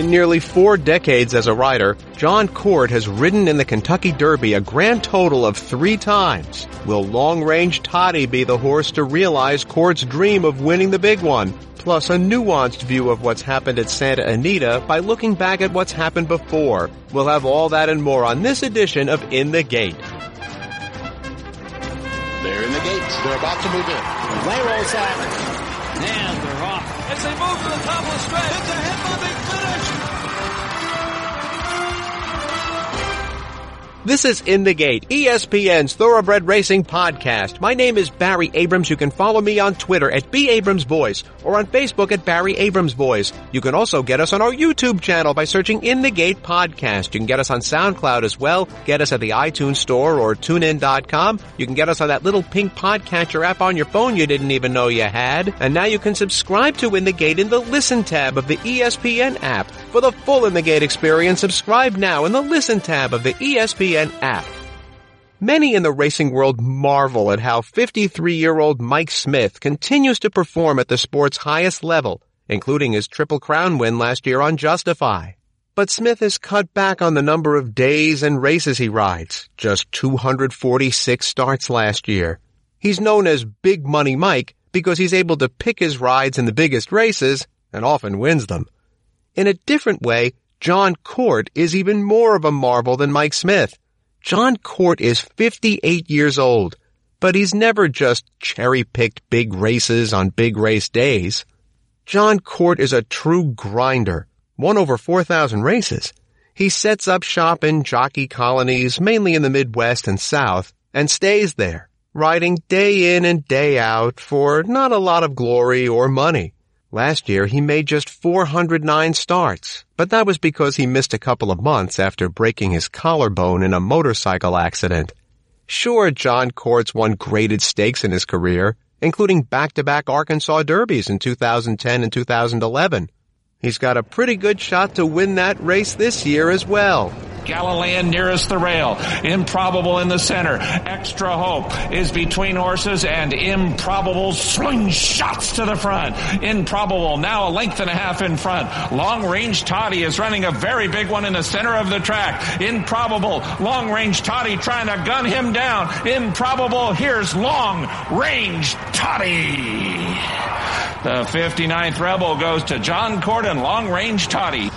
In nearly four decades as a rider, Jon Court has ridden in the Kentucky Derby a grand total of three times. Will Long Range Toddy be the horse to realize Court's dream of winning the big one? Plus a nuanced view of what's happened at Santa Anita by looking back at what's happened before. We'll have all that and more on this edition of In the Gate. They're in the gates. They're about to move in. Way rolls out. And they're off. As they move to the top of the stretch. It's a head big finish. This is In the Gate, ESPN's Thoroughbred Racing podcast. My name is Barry Abrams. You can follow me on Twitter at B Abrams or on Facebook at Barry Abrams Voice. You can also get us on our YouTube channel by searching In the Gate Podcast. You can get us on SoundCloud as well. Get us at the iTunes Store or TuneIn.com. You can get us on that little pink podcatcher app on your phone you didn't even know you had. And now you can subscribe to In the Gate in the Listen tab of the ESPN app. For the full In the Gate experience, subscribe now in the Listen tab of the ESPN app. Many in the racing world marvel at how 53-year-old Mike Smith continues to perform at the sport's highest level, including his Triple Crown win last year on Justify. But Smith has cut back on the number of days and races he rides, just 246 starts last year. He's known as Big Money Mike because he's able to pick his rides in the biggest races and often wins them. In a different way, Jon Court is even more of a marvel than Mike Smith. Jon Court is 58 years old, but he's never just cherry-picked big races on big race days. Jon Court is a true grinder, won over 4,000 races. He sets up shop in jockey colonies, mainly in the Midwest and South, and stays there, riding day in and day out for not a lot of glory or money. Last year, he made just 409 starts, but that was because he missed a couple of months after breaking his collarbone in a motorcycle accident. Sure, Jon Court's won graded stakes in his career, including back-to-back Arkansas Derbies in 2010 and 2011. He's got a pretty good shot to win that race this year as well. Galilean nearest the rail. Improbable in the center. Extra hope is between horses and improbable swing shots to the front. Improbable now a length and a half in front. Long range Toddy is running a very big one in the center of the track. Improbable. Long range Toddy trying to gun him down. Improbable. Here's long range Toddy. The 59th Rebel goes to John Corden, Long Range Toddy.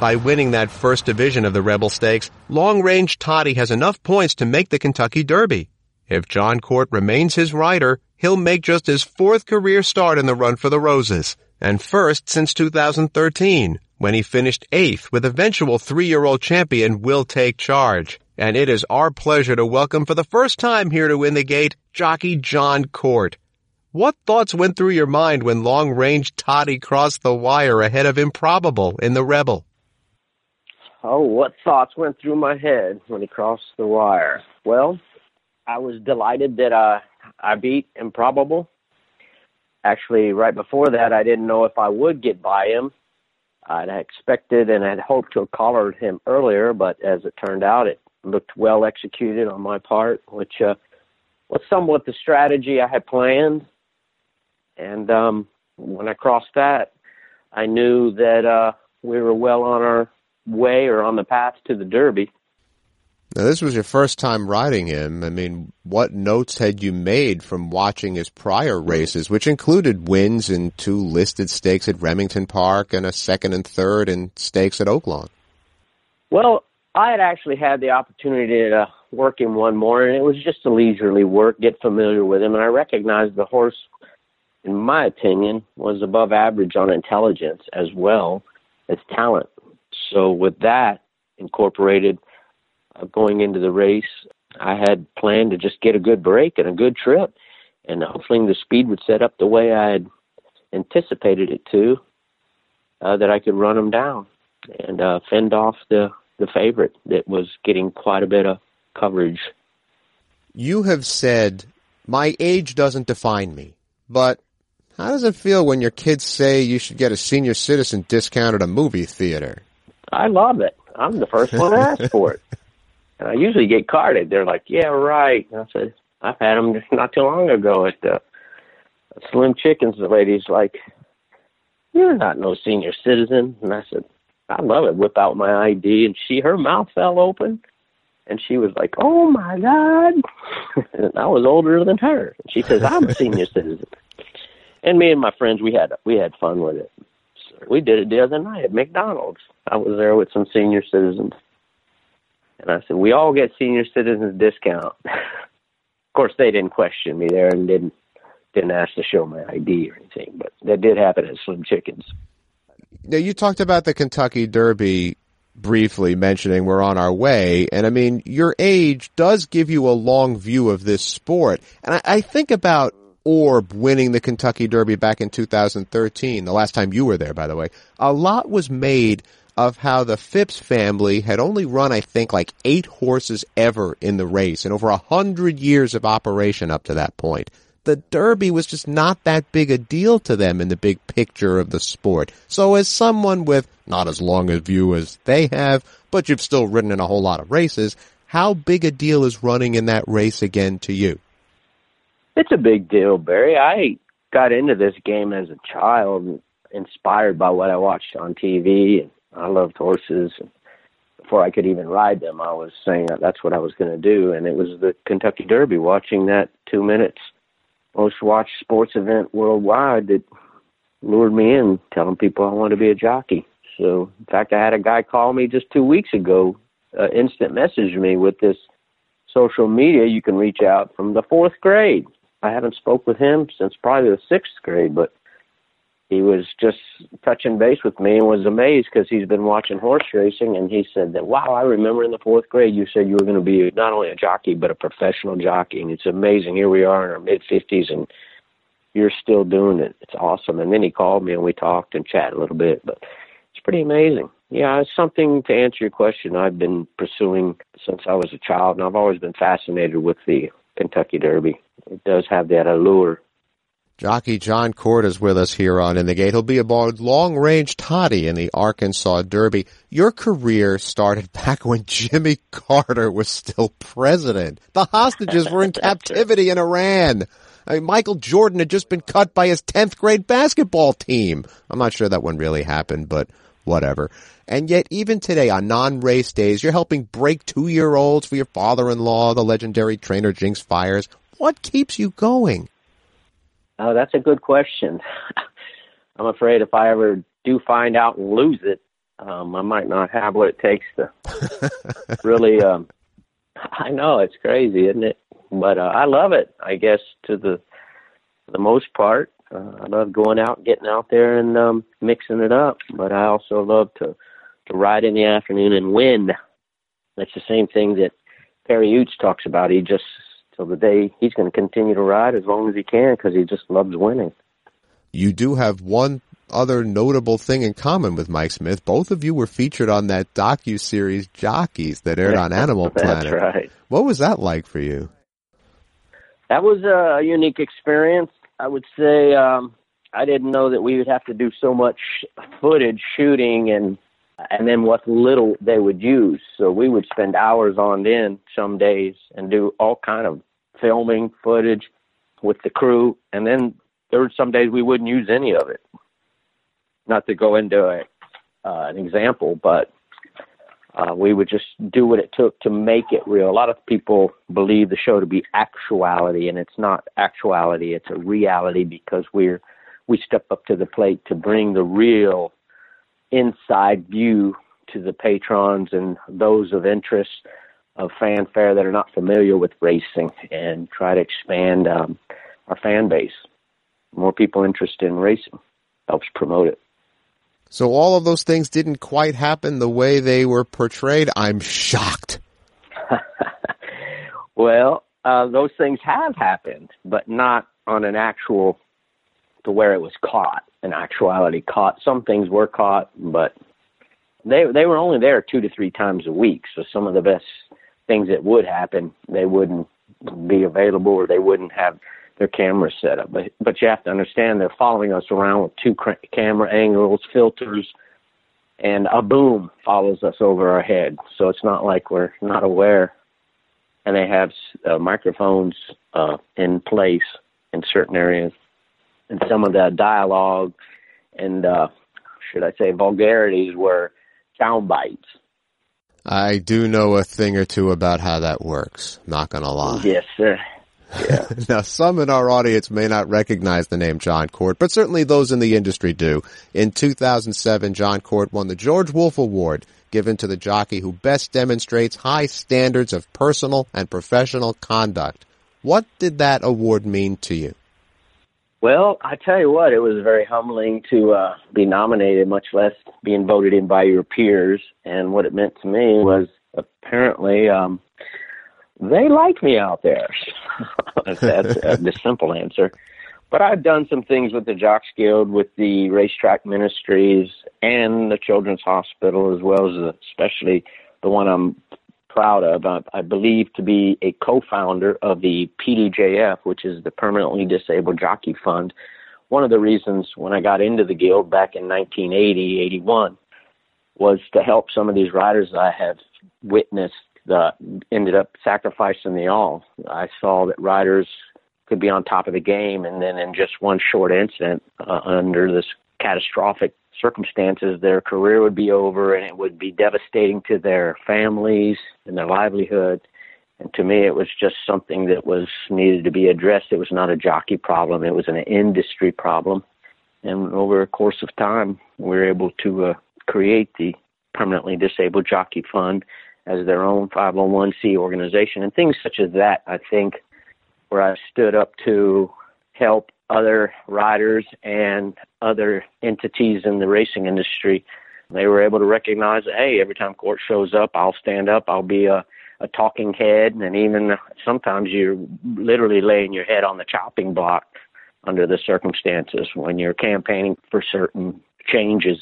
By winning that first division of the Rebel Stakes, Long Range Toddy has enough points to make the Kentucky Derby. If Jon Court remains his rider, he'll make just his fourth career start in the run for the Roses, and first since 2013, when he finished eighth with eventual three-year-old champion Will Take Charge. And it is our pleasure to welcome for the first time here to win the gate, jockey Jon Court. What thoughts went through your mind when Long Range Toddy crossed the wire ahead of Improbable in the Rebel? Oh, what thoughts went through my head when he crossed the wire? Well, I was delighted that uh, I beat Improbable. Actually, right before that, I didn't know if I would get by him. I'd expected and had hoped to have collared him earlier, but as it turned out, it looked well executed on my part, which uh, was somewhat the strategy I had planned. And um, when I crossed that, I knew that uh, we were well on our way or on the path to the Derby. Now, this was your first time riding him. I mean, what notes had you made from watching his prior races, which included wins in two listed stakes at Remington Park and a second and third in stakes at Oaklawn? Well, I had actually had the opportunity to uh, work him one morning. It was just a leisurely work, get familiar with him, and I recognized the horse, in my opinion, was above average on intelligence as well as talent. So with that incorporated uh, going into the race, I had planned to just get a good break and a good trip, and hopefully the speed would set up the way I had anticipated it to, uh, that I could run them down and uh, fend off the the favorite that was getting quite a bit of coverage. You have said my age doesn't define me, but how does it feel when your kids say you should get a senior citizen discount at a movie theater? I love it. I'm the first one to ask for it. And I usually get carded. They're like, yeah, right. And I said, I've had them just not too long ago at uh, Slim Chickens. The lady's like, you're not no senior citizen. And I said, I love it. Whip out my ID, and she her mouth fell open, and she was like, "Oh my god!" and I was older than her. And she says, "I'm a senior citizen." And me and my friends, we had we had fun with it. So we did it the other night at McDonald's. I was there with some senior citizens, and I said, "We all get senior citizens discount." of course, they didn't question me there and didn't didn't ask to show my ID or anything, but that did happen at Slim Chickens. Now, you talked about the Kentucky Derby briefly, mentioning we're on our way, and I mean, your age does give you a long view of this sport, and I, I think about Orb winning the Kentucky Derby back in 2013, the last time you were there, by the way. A lot was made of how the Phipps family had only run, I think, like eight horses ever in the race in over a hundred years of operation up to that point the Derby was just not that big a deal to them in the big picture of the sport. So as someone with not as long a view as they have, but you've still ridden in a whole lot of races, how big a deal is running in that race again to you? It's a big deal, Barry. I got into this game as a child, inspired by what I watched on TV, and I loved horses. Before I could even ride them, I was saying that that's what I was going to do, and it was the Kentucky Derby. Watching that two minutes most watched sports event worldwide that lured me in, telling people I wanted to be a jockey. So, in fact, I had a guy call me just two weeks ago, uh, instant message me with this social media. You can reach out from the fourth grade. I haven't spoke with him since probably the sixth grade, but he was just touching base with me and was amazed because he's been watching horse racing and he said that wow i remember in the fourth grade you said you were going to be not only a jockey but a professional jockey. And it's amazing. Here we are in our mid fifties and you're still doing it. It's awesome. And then he called me and we talked and chatted a little bit but it's pretty amazing. Yeah it's something to answer your question. I've been pursuing since i was a child and i've always been fascinated with the kentucky derby. It does have that allure Jockey Jon Court is with us here on In the Gate. He'll be aboard Long Range Toddy in the Arkansas Derby. Your career started back when Jimmy Carter was still president. The hostages were in captivity in Iran. I mean, Michael Jordan had just been cut by his 10th grade basketball team. I'm not sure that one really happened, but whatever. And yet, even today on non-race days, you're helping break two-year-olds for your father-in-law, the legendary trainer Jinks Fires. What keeps you going? Oh, that's a good question. I'm afraid if I ever do find out and lose it, um, I might not have what it takes to really. Um, I know it's crazy, isn't it? But uh, I love it. I guess to the the most part, uh, I love going out, getting out there, and um, mixing it up. But I also love to to ride in the afternoon and win. That's the same thing that Perry Ouzts talks about. He just till the day he's going to continue to ride as long as he can because he just loves winning. You do have one other notable thing in common with Mike Smith. Both of you were featured on that docu series Jockeys that aired on Animal Planet. That's right. What was that like for you? That was a unique experience. I would say um, I didn't know that we would have to do so much footage shooting and and then what little they would use. So we would spend hours on end some days and do all kind of filming footage with the crew, and then there were some days we wouldn't use any of it. Not to go into a, uh, an example, but uh, we would just do what it took to make it real. A lot of people believe the show to be actuality, and it's not actuality; it's a reality because we're we step up to the plate to bring the real inside view to the patrons and those of interest of fanfare that are not familiar with racing and try to expand um, our fan base. More people interested in racing helps promote it. So all of those things didn't quite happen the way they were portrayed. I'm shocked. well, uh, those things have happened, but not on an actual to where it was caught. In actuality, caught. Some things were caught, but they they were only there two to three times a week. So some of the best things that would happen, they wouldn't be available or they wouldn't have their cameras set up. But but you have to understand they're following us around with two cr- camera angles, filters, and a boom follows us over our head. So it's not like we're not aware. And they have uh, microphones uh, in place in certain areas, and some of the dialogue and uh, should I say vulgarities were sound bites. I do know a thing or two about how that works. Not gonna lie. Yes, sir. Yeah. now, some in our audience may not recognize the name Jon Court, but certainly those in the industry do. In 2007, Jon Court won the George Woolf Award given to the jockey who best demonstrates high standards of personal and professional conduct. What did that award mean to you? Well, I tell you what, it was very humbling to uh, be nominated, much less being voted in by your peers. And what it meant to me was apparently um, they like me out there. That's uh, the simple answer. But I've done some things with the Jocks Guild, with the racetrack ministries, and the Children's Hospital, as well as especially the one I'm proud of. I, I believe to be a co-founder of the PDJF, which is the Permanently Disabled Jockey Fund. One of the reasons when I got into the guild back in 1980, 81, was to help some of these riders I have witnessed that ended up sacrificing the all. I saw that riders could be on top of the game, and then in just one short incident, uh, under this catastrophic circumstances, their career would be over, and it would be devastating to their families and their livelihood. And to me, it was just something that was needed to be addressed. It was not a jockey problem; it was an industry problem. And over a course of time, we were able to uh, create the permanently disabled jockey fund as their own 501c organization and things such as that. I think where I stood up to help other riders and other entities in the racing industry. They were able to recognize hey, every time court shows up, I'll stand up, I'll be a, a talking head, and even sometimes you're literally laying your head on the chopping block under the circumstances when you're campaigning for certain changes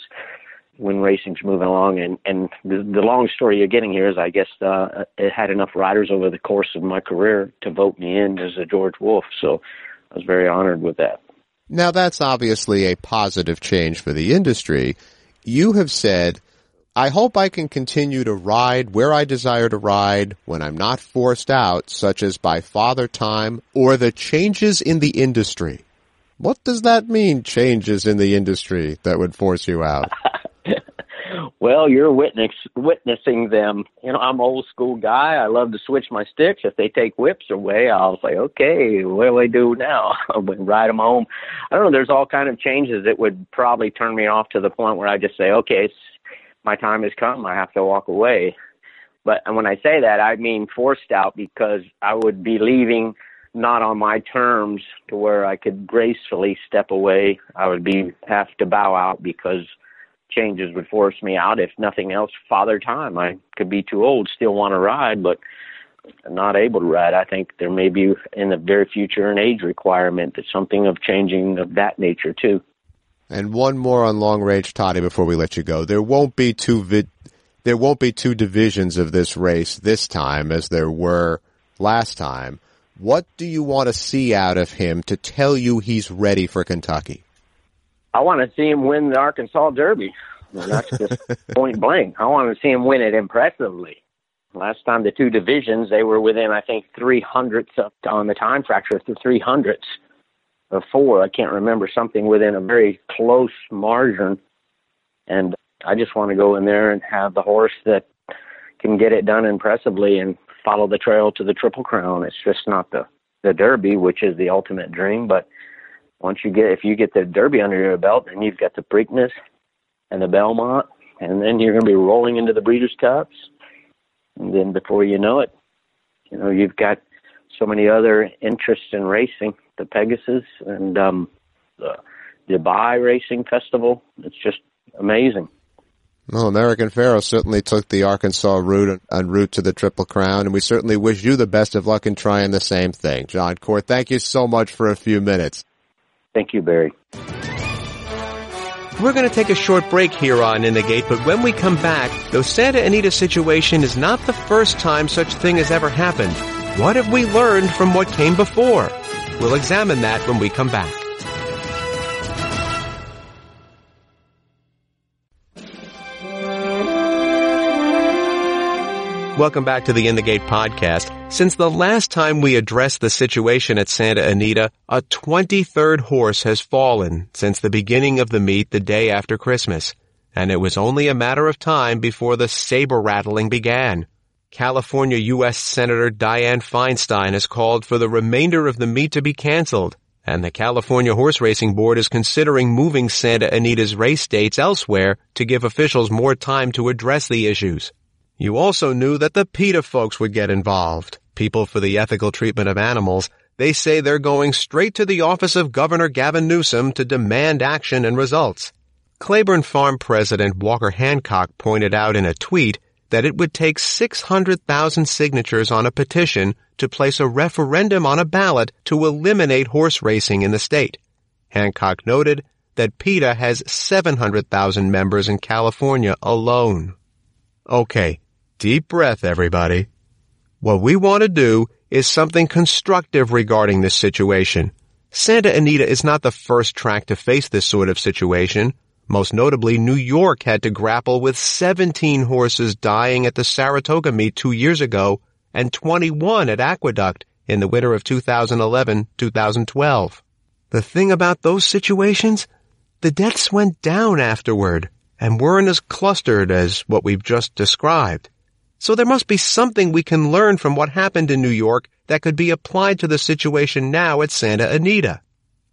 when racing's moving along. And and the, the long story you're getting here is, I guess, uh, it had enough riders over the course of my career to vote me in as a George Woolf. So I was very honored with that. Now that's obviously a positive change for the industry. You have said, I hope I can continue to ride where I desire to ride when I'm not forced out, such as by father time or the changes in the industry. What does that mean, changes in the industry that would force you out? well, you're witness, witnessing them. You know, I'm old school guy. I love to switch my sticks. If they take whips away, I'll say, okay, what do I do now? I'll ride them home. I don't know. There's all kind of changes that would probably turn me off to the point where I just say, okay, my time has come. I have to walk away. But and when I say that, I mean forced out because I would be leaving not on my terms to where I could gracefully step away. I would be have to bow out because changes would force me out. If nothing else, father time. I could be too old, still want to ride, but not able to ride. I think there may be in the very future an age requirement that something of changing of that nature too. And one more on long range toddy before we let you go. There won't be two vid- there won't be two divisions of this race this time as there were last time. What do you want to see out of him to tell you he's ready for Kentucky? I want to see him win the Arkansas Derby. And that's just point blank. I want to see him win it impressively. Last time the two divisions, they were within, I think, three hundredths on the time fracture, the three hundredths of four. I can't remember something within a very close margin. And I just want to go in there and have the horse that can get it done impressively and follow the trail to the Triple Crown. It's just not the the Derby, which is the ultimate dream, but once you get if you get the Derby under your belt, then you've got the Preakness and the Belmont, and then you're going to be rolling into the Breeders' Cups, and then before you know it, you know you've got so many other interests in racing, the Pegasus and um, the Dubai Racing Festival. It's just amazing. Well, American Pharoah certainly took the Arkansas route en route to the Triple Crown, and we certainly wish you the best of luck in trying the same thing. Jon Court, thank you so much for a few minutes. Thank you, Barry. We're going to take a short break here on In the Gate, but when we come back, the Santa Anita situation is not the first time such thing has ever happened. What have we learned from what came before? We'll examine that when we come back. Welcome back to the In the Gate podcast. Since the last time we addressed the situation at Santa Anita, a 23rd horse has fallen since the beginning of the meet the day after Christmas. and it was only a matter of time before the saber rattling began. California U.S. Senator Dianne Feinstein has called for the remainder of the meet to be canceled, and the California Horse Racing Board is considering moving Santa Anita's race dates elsewhere to give officials more time to address the issues. You also knew that the PETA folks would get involved, people for the ethical treatment of animals. They say they're going straight to the office of Governor Gavin Newsom to demand action and results. Claiborne Farm President Walker Hancock pointed out in a tweet that it would take 600,000 signatures on a petition to place a referendum on a ballot to eliminate horse racing in the state. Hancock noted that PETA has 700,000 members in California alone. Okay, deep breath everybody. What we want to do is something constructive regarding this situation. Santa Anita is not the first track to face this sort of situation. Most notably, New York had to grapple with 17 horses dying at the Saratoga meet two years ago and 21 at Aqueduct in the winter of 2011-2012. The thing about those situations, the deaths went down afterward and weren't as clustered as what we've just described. So there must be something we can learn from what happened in New York that could be applied to the situation now at Santa Anita.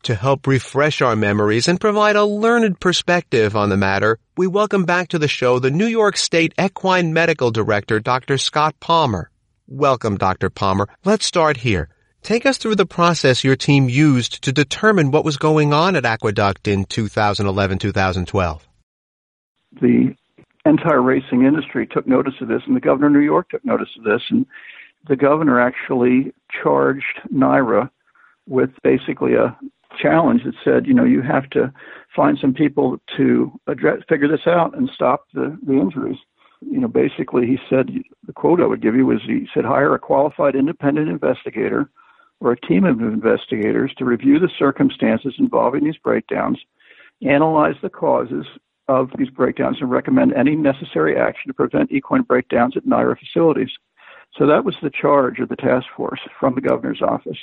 To help refresh our memories and provide a learned perspective on the matter, we welcome back to the show the New York State Equine Medical Director, Dr. Scott Palmer. Welcome, Dr. Palmer. Let's start here. Take us through the process your team used to determine what was going on at Aqueduct in 2011-2012. The entire racing industry took notice of this, and the governor of New York took notice of this, and the governor actually charged NYRA with basically a challenge that said, you know, you have to find some people to address, figure this out and stop the, the injuries. You know, basically, he said the quote I would give you was he said, hire a qualified independent investigator or a team of investigators to review the circumstances involving these breakdowns, analyze the causes of these breakdowns, and recommend any necessary action to prevent equine breakdowns at NYRA facilities. So that was the charge of the task force from the governor's office.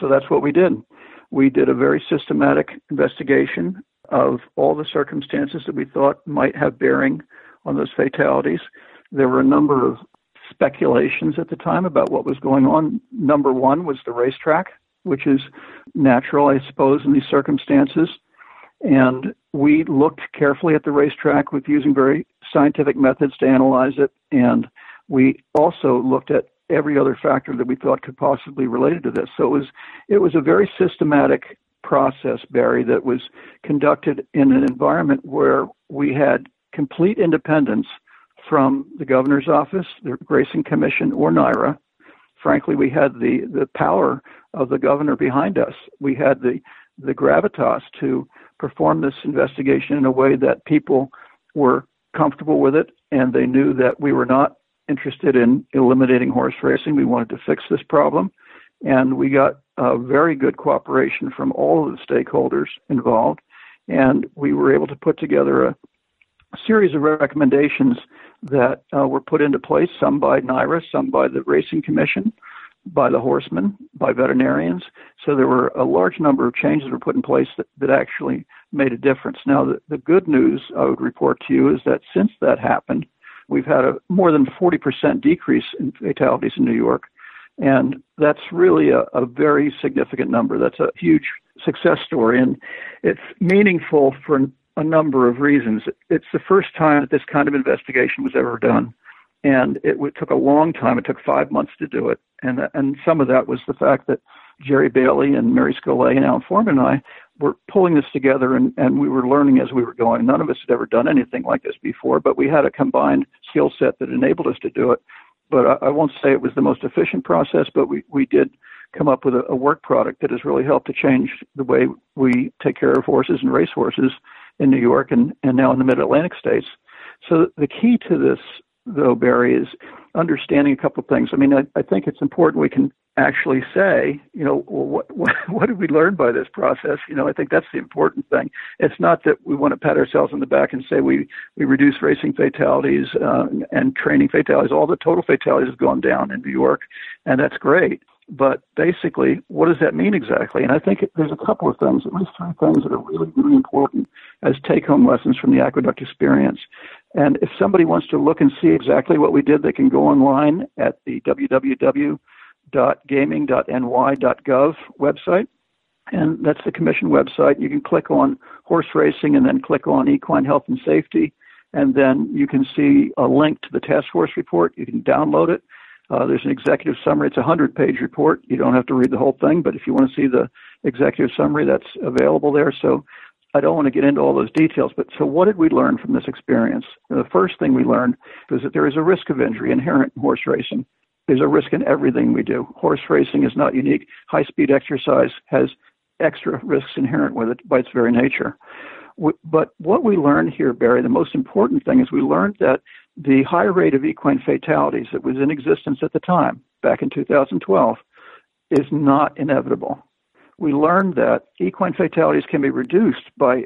So that's what we did. We did a very systematic investigation of all the circumstances that we thought might have bearing on those fatalities. There were a number of speculations at the time about what was going on. Number one was the racetrack, which is natural, I suppose, in these circumstances. And we looked carefully at the racetrack with using very scientific methods to analyze it. And we also looked at every other factor that we thought could possibly related to this. So it was it was a very systematic process, Barry, that was conducted in an environment where we had complete independence from the governor's office, the Racing Commission, or NYRA. Frankly, we had the, the power of the governor behind us. We had the, the gravitas to perform this investigation in a way that people were comfortable with it and they knew that we were not interested in eliminating horse racing. We wanted to fix this problem, and we got uh, very good cooperation from all of the stakeholders involved, and we were able to put together a series of recommendations that uh, were put into place, some by NYRA, some by the Racing Commission, by the horsemen, by veterinarians. So there were a large number of changes that were put in place that, that actually made a difference. Now, the, the good news I would report to you is that since that happened, we've had a more than 40% decrease in fatalities in New York. And that's really a, a very significant number. That's a huge success story. And it's meaningful for a number of reasons. It's the first time that this kind of investigation was ever done. And it took a long time. It took five months to do it. And, uh, and some of that was the fact that Jerry Bailey and Mary Scollay and Alan Foreman and I were pulling this together and, and we were learning as we were going. None of us had ever done anything like this before, but we had a combined skill set that enabled us to do it. But I, I won't say it was the most efficient process, but we, we did come up with a, a work product that has really helped to change the way we take care of horses and race horses in New York and, and now in the mid Atlantic states. So the key to this, though, Barry, is understanding a couple of things. I mean, I, I think it's important we can actually say, you know, well, what, what, what did we learn by this process? You know, I think that's the important thing. It's not that we want to pat ourselves on the back and say we we reduce racing fatalities uh, and training fatalities. All the total fatalities have gone down in New York, and that's great. But basically, what does that mean exactly? And I think there's a couple of things, at least three things that are really, really important as take home lessons from the aqueduct experience. And if somebody wants to look and see exactly what we did, they can go online at the www.gaming.ny.gov website. And that's the commission website. You can click on horse racing and then click on equine health and safety. And then you can see a link to the task force report. You can download it. Uh, there's an executive summary. It's a 100 page report. You don't have to read the whole thing, but if you want to see the executive summary, that's available there. So I don't want to get into all those details, but so what did we learn from this experience? The first thing we learned was that there is a risk of injury inherent in horse racing. There's a risk in everything we do. Horse racing is not unique. High speed exercise has extra risks inherent with it by its very nature. But what we learned here, Barry, the most important thing is we learned that the high rate of equine fatalities that was in existence at the time, back in 2012, is not inevitable. We learned that equine fatalities can be reduced by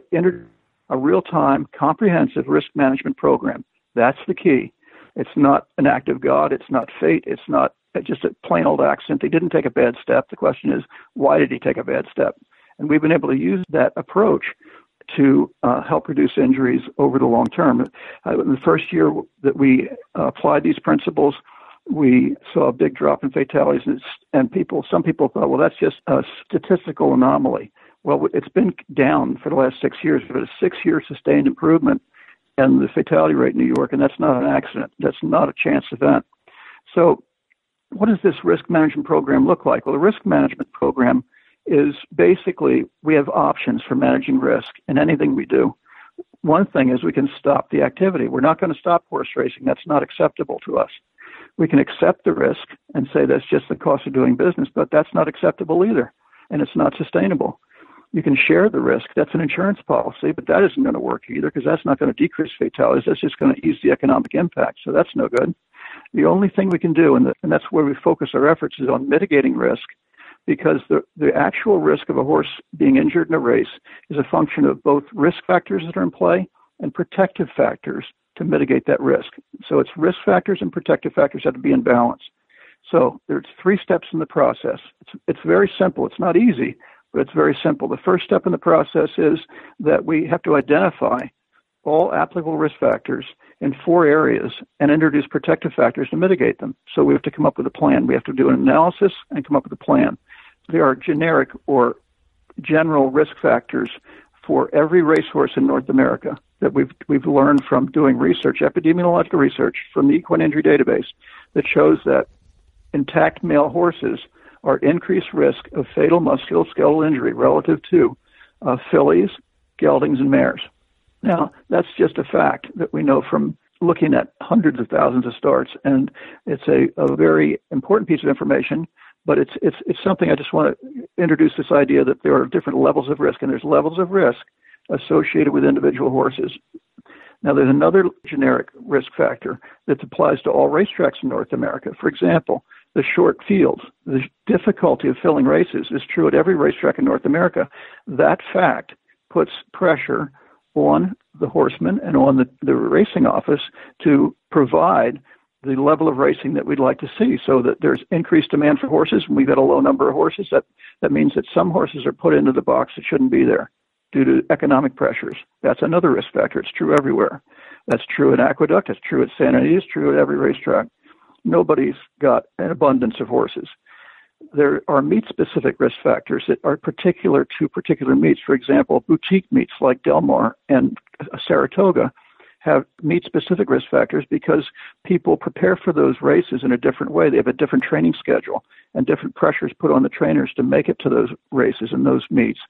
a real time, comprehensive risk management program. That's the key. It's not an act of God, it's not fate, it's not just a plain old accident. They didn't take a bad step. The question is, why did he take a bad step? And we've been able to use that approach to uh, help reduce injuries over the long term. Uh, in the first year that we uh, applied these principles, we saw a big drop in fatalities, and, and people, some people thought, well, that's just a statistical anomaly. Well, it's been down for the last six years, but a six-year sustained improvement in the fatality rate in New York, and that's not an accident. That's not a chance event. So, what does this risk management program look like? Well, the risk management program is basically we have options for managing risk in anything we do. One thing is we can stop the activity. We're not going to stop horse racing. That's not acceptable to us. We can accept the risk and say that's just the cost of doing business, but that's not acceptable either, and it's not sustainable. You can share the risk. That's an insurance policy, but that isn't going to work either because that's not going to decrease fatalities. That's just going to ease the economic impact. So that's no good. The only thing we can do, and, the, and that's where we focus our efforts, is on mitigating risk because the, the actual risk of a horse being injured in a race is a function of both risk factors that are in play and protective factors to mitigate that risk. So it's risk factors and protective factors have to be in balance. So there's three steps in the process. It's, it's very simple. It's not easy, but it's very simple. The first step in the process is that we have to identify all applicable risk factors in four areas and introduce protective factors to mitigate them. So we have to come up with a plan. We have to do an analysis and come up with a plan there are generic or general risk factors for every racehorse in North America that we've we've learned from doing research, epidemiological research from the equine injury database that shows that intact male horses are increased risk of fatal musculoskeletal injury relative to uh, fillies, geldings, and mares. Now, that's just a fact that we know from looking at hundreds of thousands of starts, and it's a, a very important piece of information but it's it's it's something I just want to introduce this idea that there are different levels of risk, and there's levels of risk associated with individual horses. Now, there's another generic risk factor that applies to all racetracks in North America. For example, the short fields, the difficulty of filling races is true at every racetrack in North America. That fact puts pressure on the horsemen and on the, the racing office to provide the level of racing that we'd like to see so that there's increased demand for horses and we've got a low number of horses that that means that some horses are put into the box that shouldn't be there due to economic pressures. That's another risk factor. It's true everywhere. That's true in aqueduct it's true at santa anita it's true at every racetrack. Nobody's got an abundance of horses. There are meet specific risk factors that are particular to particular meets for example boutique meets like del mar and saratoga have meet specific risk factors because people prepare for those races in a different way. They have a different training schedule and different pressures put on the trainers to make it to those races and those meets.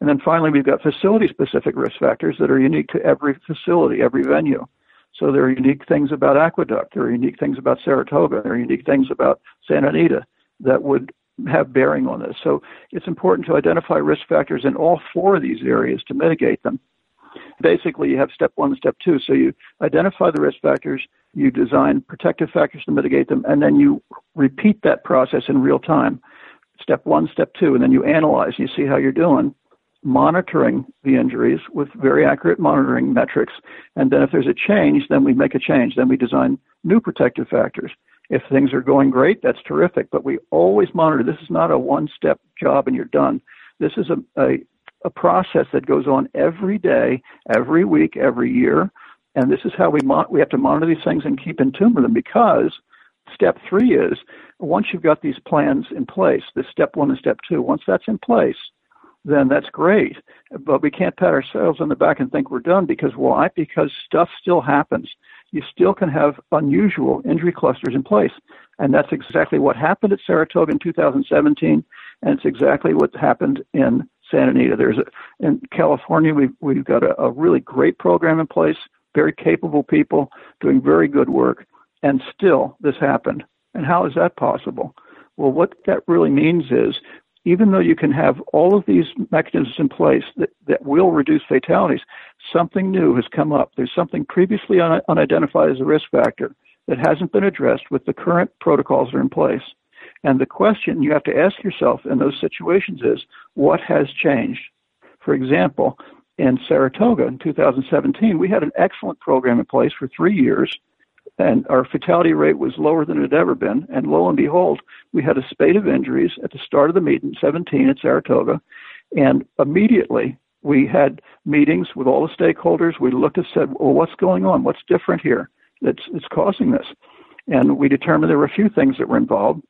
And then finally, we've got facility specific risk factors that are unique to every facility, every venue. So there are unique things about Aqueduct, there are unique things about Saratoga, there are unique things about Santa Anita that would have bearing on this. So it's important to identify risk factors in all four of these areas to mitigate them basically you have step one and step two. So you identify the risk factors, you design protective factors to mitigate them, and then you repeat that process in real time. Step one, step two, and then you analyze. You see how you're doing, monitoring the injuries with very accurate monitoring metrics. And then if there's a change, then we make a change. Then we design new protective factors. If things are going great, that's terrific. But we always monitor. This is not a one-step job and you're done. This is a, a, a process that goes on every day, every week, every year. And this is how we we have to monitor these things and keep in tune with them because step three is once you've got these plans in place, the step one and step two, once that's in place, then that's great. But we can't pat ourselves on the back and think we're done because why? Because stuff still happens. You still can have unusual injury clusters in place. And that's exactly what happened at Saratoga in 2017, and it's exactly what happened in Santa Anita. There's a, in California, we've, we've got a, a really great program in place, very capable people doing very good work, and still this happened. And how is that possible? Well, what that really means is even though you can have all of these mechanisms in place that, that will reduce fatalities, something new has come up. There's something previously un- unidentified as a risk factor that hasn't been addressed with the current protocols that are in place. And the question you have to ask yourself in those situations is what has changed? For example, in Saratoga in 2017, we had an excellent program in place for three years and our fatality rate was lower than it had ever been. And lo and behold, we had a spate of injuries at the start of the meeting, 17 at Saratoga, and immediately we had meetings with all the stakeholders. We looked and said, "Well, what's going on? What's different here that's, that's causing this?" And we determined there were a few things that were involved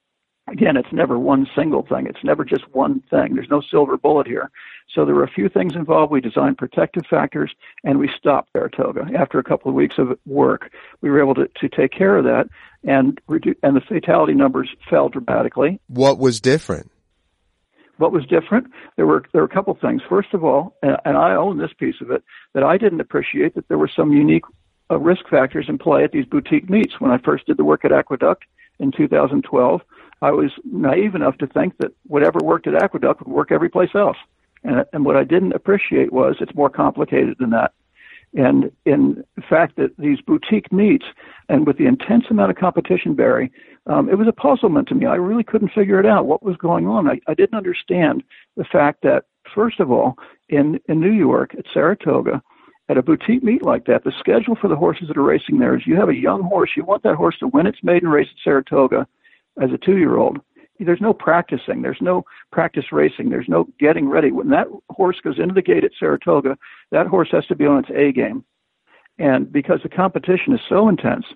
again, it's never one single thing. It's never just one thing. There's no silver bullet here. So there were a few things involved. We designed protective factors and we stopped Saratoga. After a couple of weeks of work, we were able to, to take care of that and reduce, and the fatality numbers fell dramatically. What was different? What was different? There were there were a couple of things. First of all, and, and I own this piece of it, that I didn't appreciate that there were some unique uh, risk factors in play at these boutique meets. When I first did the work at Aqueduct in 2012, I was naive enough to think that whatever worked at Aqueduct would work every place else. And, and what I didn't appreciate was it's more complicated than that. And in fact, that these boutique meets, and with the intense amount of competition, Barry, um, it was a puzzlement to me. I really couldn't figure it out. What was going on? I, I didn't understand the fact that, first of all, in, in New York at Saratoga, at a boutique meet like that, the schedule for the horses that are racing there is you have a young horse, you want that horse to win its maiden race at Saratoga as a two year old. There's no practicing. There's no practice racing. There's no getting ready. When that horse goes into the gate at Saratoga, that horse has to be on its A game. And because the competition is so intense,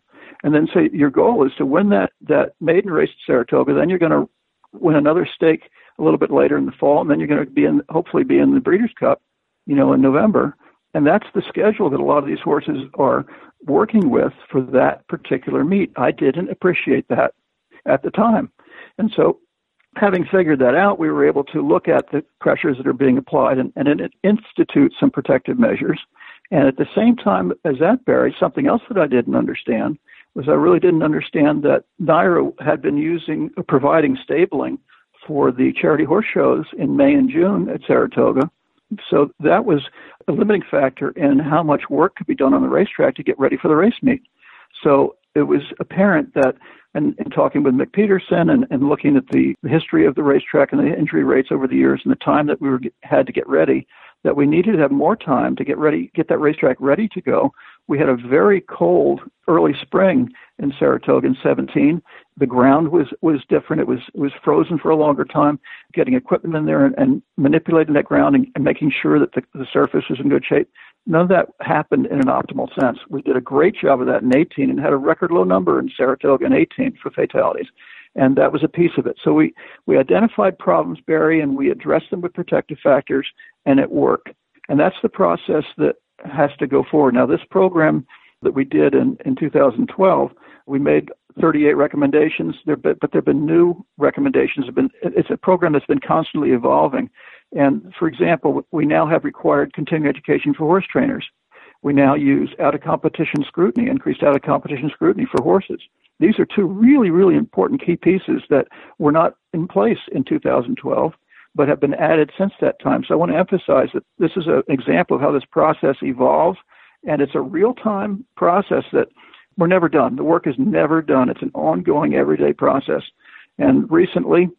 and then say your goal is to win that, that maiden race at Saratoga, then you're going to win another stake a little bit later in the fall, and then you're going to be in, hopefully be in the Breeders' Cup, you know, in November. And that's the schedule that a lot of these horses are working with for that particular meet. I didn't appreciate that at the time. And so, having figured that out, we were able to look at the pressures that are being applied and, and institute some protective measures. And at the same time as that, Barry, something else that I didn't understand was I really didn't understand that NYRA had been using, uh, providing stabling for the charity horse shows in May and June at Saratoga. So that was a limiting factor in how much work could be done on the racetrack to get ready for the race meet. So it was apparent that and, and talking with Mick Peterson and, and looking at the, history of the racetrack and the injury rates over the years and the time that we were, had to get ready, that we needed to have more time to get ready, get that racetrack ready to go. We had a very cold early spring in Saratoga in 17. The ground was was different. It was was frozen for a longer time. Getting equipment in there and, and manipulating that ground and, and making sure that the, the surface was in good shape none of that happened in an optimal sense. We did a great job of that in 18 and had a record low number in Saratoga in 18 for fatalities. And that was a piece of it. So we, we identified problems, Barry, and we addressed them with protective factors, and it worked. And that's the process that has to go forward. Now, this program that we did in, in 2012, we made 38 recommendations, there, but, but there have been new recommendations. Have been, it's a program that's been constantly evolving. And for example, we now have required continuing education for horse trainers. We now use out of competition scrutiny, increased out of competition scrutiny for horses. These are two really, really important key pieces that were not in place in 2012, but have been added since that time. So I want to emphasize that this is an example of how this process evolves, and it's a real time process that we're never done. The work is never done. It's an ongoing, everyday process. And recently,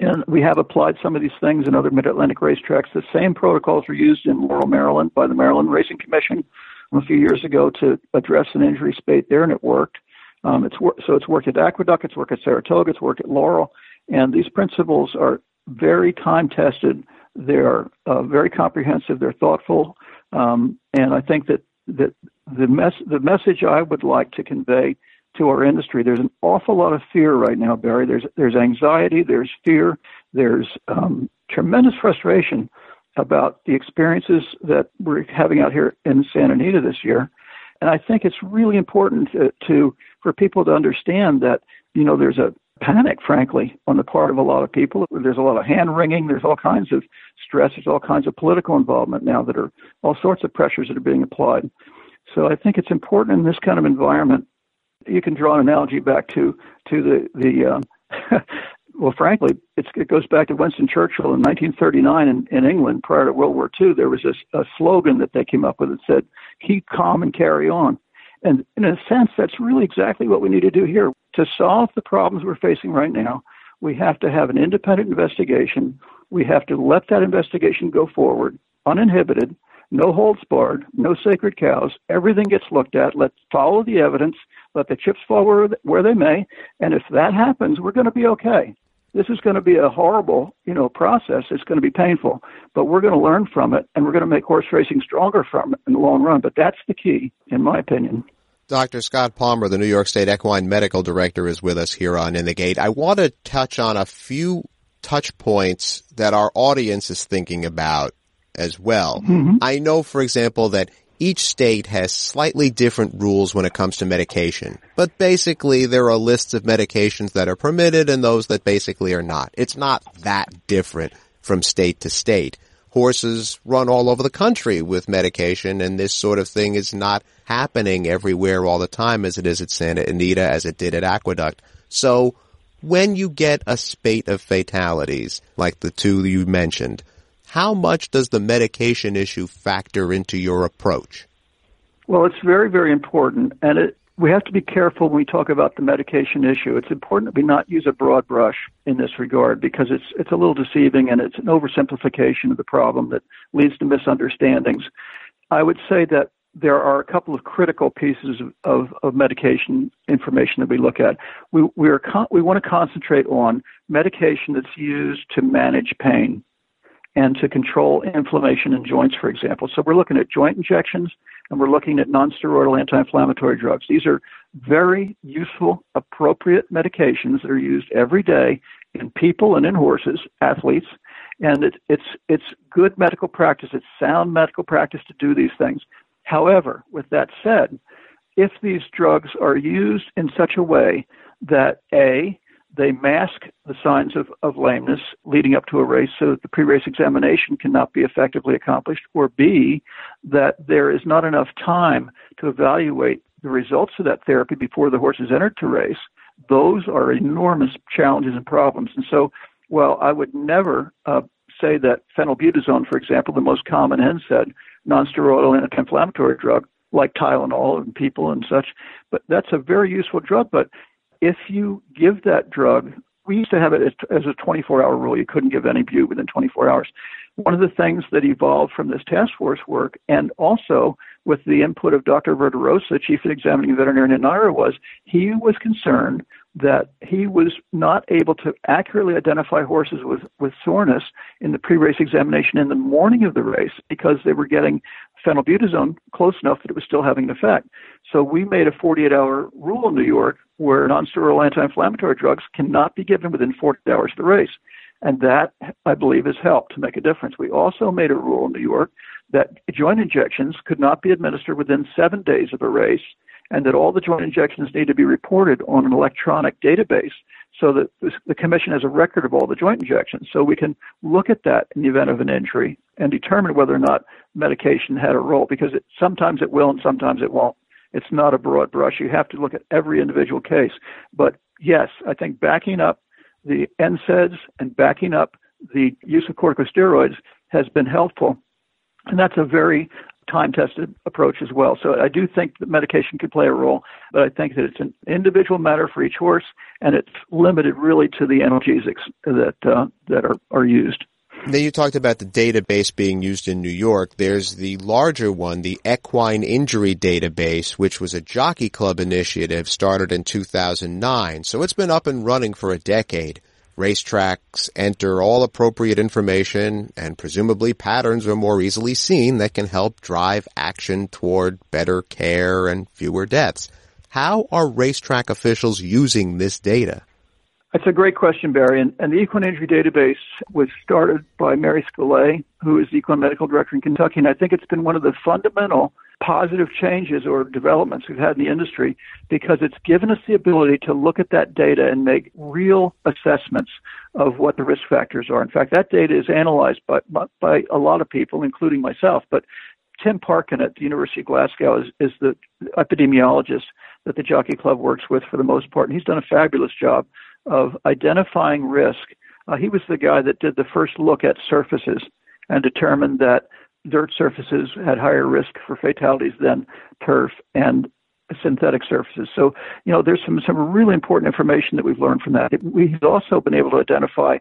and we have applied some of these things in other mid Atlantic racetracks. The same protocols were used in Laurel, Maryland by the Maryland Racing Commission a few years ago to address an injury spate there, and it worked. Um, it's wor- so it's worked at Aqueduct, it's worked at Saratoga, it's worked at Laurel, and these principles are very time tested. They are uh, very comprehensive. They're thoughtful, um, and I think that that the mess the message I would like to convey to our industry. There's an awful lot of fear right now, Barry. There's there's anxiety, there's fear, there's um, tremendous frustration about the experiences that we're having out here in Santa Anita this year. And I think it's really important to, to for people to understand that you know there's a panic, frankly, on the part of a lot of people. There's a lot of hand wringing. There's all kinds of stress. There's all kinds of political involvement now that are all sorts of pressures that are being applied. So I think it's important in this kind of environment you can draw an analogy back to to the the um, well, frankly, it goes back to Winston Churchill in 1939 in, in England prior to World War II. There was this, a slogan that they came up with that said, "Keep calm and carry on." And in a sense, that's really exactly what we need to do here to solve the problems we're facing right now. We have to have an independent investigation. We have to let that investigation go forward uninhibited no holds barred, no sacred cows. Everything gets looked at. Let's follow the evidence. Let the chips fall where, where they may. And if that happens, we're going to be okay. This is going to be a horrible, you know, process. It's going to be painful, but we're going to learn from it, and we're going to make horse racing stronger from it in the long run. But that's the key, in my opinion. Dr. Scott Palmer, the New York State Equine Medical Director, is with us here on In the Gate. I want to touch on a few touch points that our audience is thinking about as well. Mm-hmm. I know, for example, that each state has slightly different rules when it comes to medication. But basically, there are lists of medications that are permitted and those that basically are not. It's not that different from state to state. Horses run all over the country with medication and this sort of thing is not happening everywhere all the time as it is at Santa Anita, as it did at Aqueduct. So when you get a spate of fatalities, like the two you mentioned, how much does the medication issue factor into your approach? Well, it's very, very important, and it, we have to be careful when we talk about the medication issue. It's important that we not use a broad brush in this regard because it's it's a little deceiving and it's an oversimplification of the problem that leads to misunderstandings. I would say that there are a couple of critical pieces of, of, of medication information that we look at. We we are con- we want to concentrate on medication that's used to manage pain and to control inflammation in joints, for example. So we're looking at joint injections and we're looking at nonsteroidal anti-inflammatory drugs. These are very useful, appropriate medications that are used every day in people and in horses, athletes, and it, it's it's good medical practice. It's sound medical practice to do these things. However, with that said, if these drugs are used in such a way that a they mask the signs of, of lameness leading up to a race so that the pre race examination cannot be effectively accomplished, or B, that there is not enough time to evaluate the results of that therapy before the horse is entered to race. Those are enormous challenges and problems. And so, well, I would never uh, say that phenylbutazone, for example, the most common NSAID, nonsteroidal anti-inflammatory drug, like Tylenol in people and such, but that's a very useful drug. But if you give that drug, we used to have it as, a 24 hour rule. You couldn't give any but within 24 hours. One of the things that evolved from this task force work and also with the input of Dr. Verderosa, chief examining veterinarian at NYRA, was he was concerned that he was not able to accurately identify horses with, with soreness in the pre-race examination in the morning of the race because they were getting phenylbutazone close enough that it was still having an effect. So we made a 48-hour rule in New York where nonsteroidal anti-inflammatory drugs cannot be given within 40 hours of the race. And that, I believe, has helped to make a difference. We also made a rule in New York that joint injections could not be administered within seven days of a race and that all the joint injections need to be reported on an electronic database so that the commission has a record of all the joint injections. So we can look at that in the event of an injury and determine whether or not medication had a role because it, sometimes it will and sometimes it won't. It's not a broad brush. You have to look at every individual case. But yes, I think backing up the NSAIDs and backing up the use of corticosteroids has been helpful. And that's a very time tested approach as well. So I do think that medication could play a role, but I think that it's an individual matter for each horse, and it's limited really to the analgesics that uh, that are, are used. Then you talked about the database being used in New York. There's the larger one, the Equine Injury Database, which was a jockey club initiative started in 2009. So it's been up and running for a decade. Racetracks enter all appropriate information and presumably patterns are more easily seen that can help drive action toward better care and fewer deaths. How are racetrack officials using this data? That's a great question, Barry. And, and, the Equine Injury Database was started by Mary Scollay, who is the Equine Medical Director in Kentucky. And I think it's been one of the fundamental positive changes or developments we've had in the industry because it's given us the ability to look at that data and make real assessments of what the risk factors are. In fact, that data is analyzed by, by a lot of people, including myself. But Tim Parkin at the University of Glasgow is, is the epidemiologist that the Jockey Club works with for the most part, and he's done a fabulous job of identifying risk. Uh, he was the guy that did the first look at surfaces and determined that dirt surfaces had higher risk for fatalities than turf and synthetic surfaces. So, you know, there's some, some really important information that we've learned from that. We've also been able to identify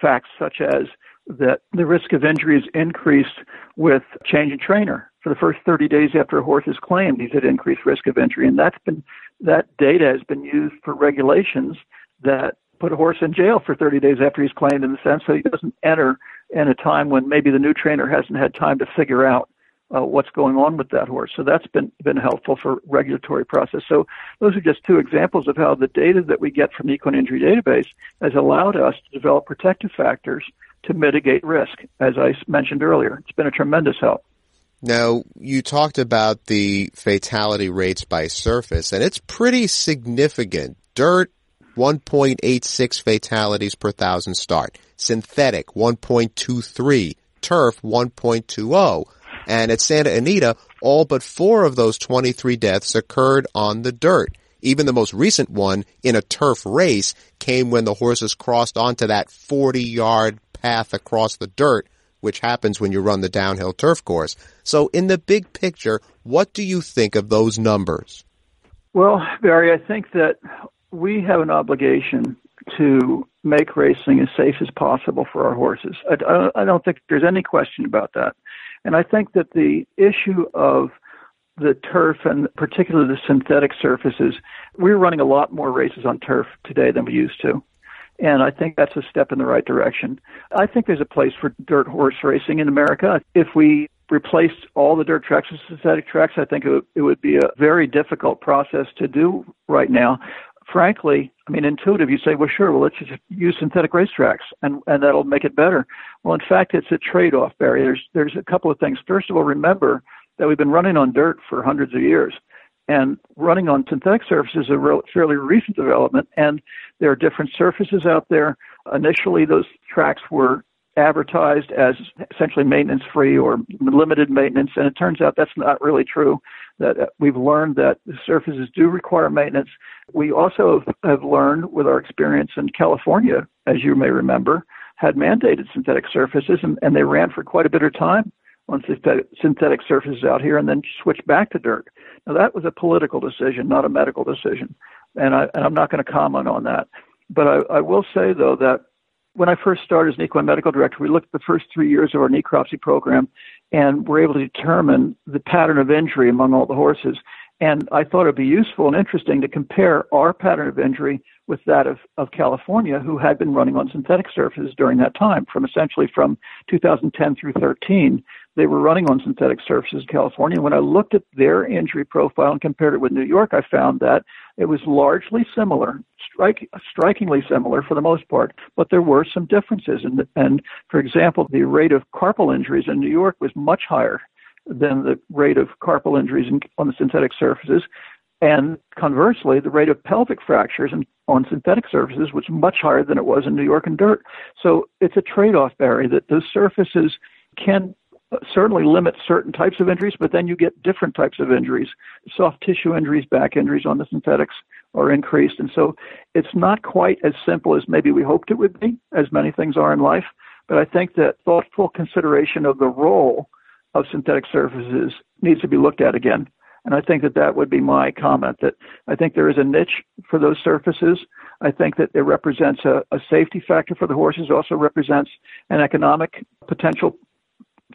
facts such as that the risk of injury is increased with change in trainer. For the first 30 days after a horse is claimed, he's at increased risk of injury, and that's been that data has been used for regulations that put a horse in jail for 30 days after he's claimed in the sense that he doesn't enter in a time when maybe the new trainer hasn't had time to figure out uh, what's going on with that horse. So that's been been helpful for regulatory process. So those are just two examples of how the data that we get from the equine injury database has allowed us to develop protective factors to mitigate risk. As I mentioned earlier, it's been a tremendous help. Now, you talked about the fatality rates by surface, and it's pretty significant. Dirt 1.86 fatalities per thousand start. Synthetic, 1.23. Turf, 1.20. And at Santa Anita, all but four of those 23 deaths occurred on the dirt. Even the most recent one in a turf race came when the horses crossed onto that 40 yard path across the dirt, which happens when you run the downhill turf course. So in the big picture, what do you think of those numbers? Well, Barry, I think that we have an obligation to make racing as safe as possible for our horses. I, I don't think there's any question about that. And I think that the issue of the turf and particularly the synthetic surfaces, we're running a lot more races on turf today than we used to. And I think that's a step in the right direction. I think there's a place for dirt horse racing in America. If we replaced all the dirt tracks with synthetic tracks, I think it would, it would be a very difficult process to do right now frankly, I mean, intuitive, you say, well, sure, well, let's just use synthetic racetracks and, and that'll make it better. Well, in fact, it's a trade off, Barry. There's, there's a couple of things. First of all, remember that we've been running on dirt for hundreds of years. And running on synthetic surfaces is a real, fairly recent development, and there are different surfaces out there. Initially, those tracks were advertised as essentially maintenance free or limited maintenance, and it turns out that's not really true. That uh, we've learned that surfaces do require maintenance. We also have learned with our experience in California, as you may remember, had mandated synthetic surfaces, and, and they ran for quite a bit of time on synthetic surfaces out here, and then switched back to dirt. Now that was a political decision, not a medical decision, and, I, and I'm not going to comment on that. But I, I will say though that when I first started as an equine medical director, we looked at the first three years of our necropsy program and were able to determine the pattern of injury among all the horses. And I thought it'd be useful and interesting to compare our pattern of injury with that of, of California, who had been running on synthetic surfaces during that time, from essentially from 2010 through 13 they were running on synthetic surfaces in California. When I looked at their injury profile and compared it with New York, I found that it was largely similar, strike, strikingly similar for the most part, but there were some differences. And, and for example, the rate of carpal injuries in New York was much higher than the rate of carpal injuries in, on the synthetic surfaces. And conversely, the rate of pelvic fractures on synthetic surfaces was much higher than it was in New York and dirt. So it's a trade off, Barry, that those surfaces can uh, certainly limit certain types of injuries, but then you get different types of injuries. Soft tissue injuries, back injuries on the synthetics are increased. And so it's not quite as simple as maybe we hoped it would be, as many things are in life. But I think that thoughtful consideration of the role of synthetic surfaces needs to be looked at again. And I think that that would be my comment that I think there is a niche for those surfaces. I think that it represents a, a safety factor for the horses, also represents an economic potential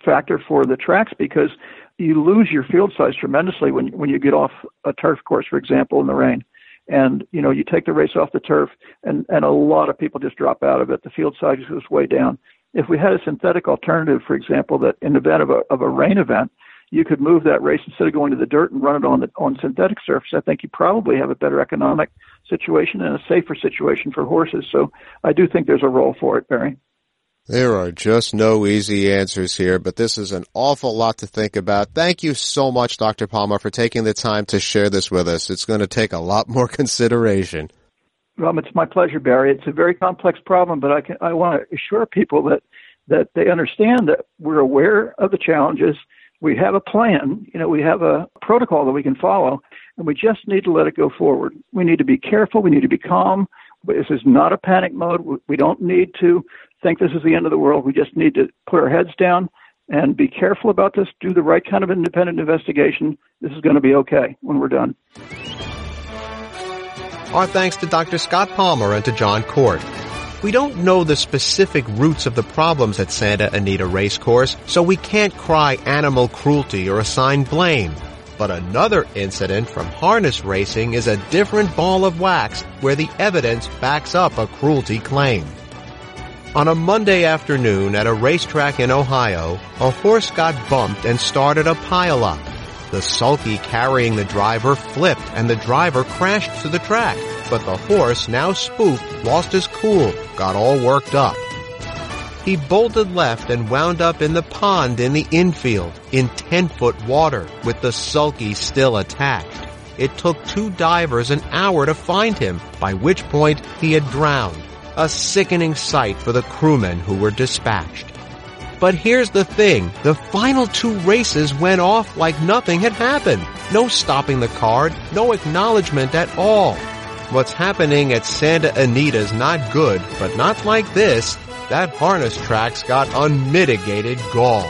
factor for the tracks because you lose your field size tremendously when when you get off a turf course, for example, in the rain. And you know, you take the race off the turf, and and a lot of people just drop out of it. The field size goes way down. If we had a synthetic alternative, for example, that in the event of a of a rain event, you could move that race instead of going to the dirt and run it on the on synthetic surface. I think you probably have a better economic situation and a safer situation for horses. So I do think there's a role for it, Barry. There are just no easy answers here, but this is an awful lot to think about. Thank you so much, Dr. Palmer, for taking the time to share this with us. It's going to take a lot more consideration. Well, it's my pleasure, Barry. It's a very complex problem, but I can, I want to assure people that that they understand that we're aware of the challenges. We have a plan, you know, we have a protocol that we can follow, and we just need to let it go forward. We need to be careful. We need to be calm. This is not a panic mode. We don't need to think this is the end of the world. We just need to put our heads down and be careful about this, do the right kind of independent investigation. This is going to be okay when we're done. Our thanks to Dr. Scott Palmer and to Jon Court. We don't know the specific roots of the problems at Santa Anita Racecourse, so we can't cry animal cruelty or assign blame. But another incident from harness racing is a different ball of wax where the evidence backs up a cruelty claim. On a Monday afternoon at a racetrack in Ohio, a horse got bumped and started a pileup. The sulky carrying the driver flipped and the driver crashed to the track, but the horse, now spooked, lost his cool, got all worked up. He bolted left and wound up in the pond in the infield, in 10 foot water, with the sulky still attached. It took two divers an hour to find him, by which point he had drowned a sickening sight for the crewmen who were dispatched. But here's the thing, the final two races went off like nothing had happened. No stopping the card, no acknowledgement at all. What's happening at Santa Anita's not good, but not like this. That harness track's got unmitigated gall.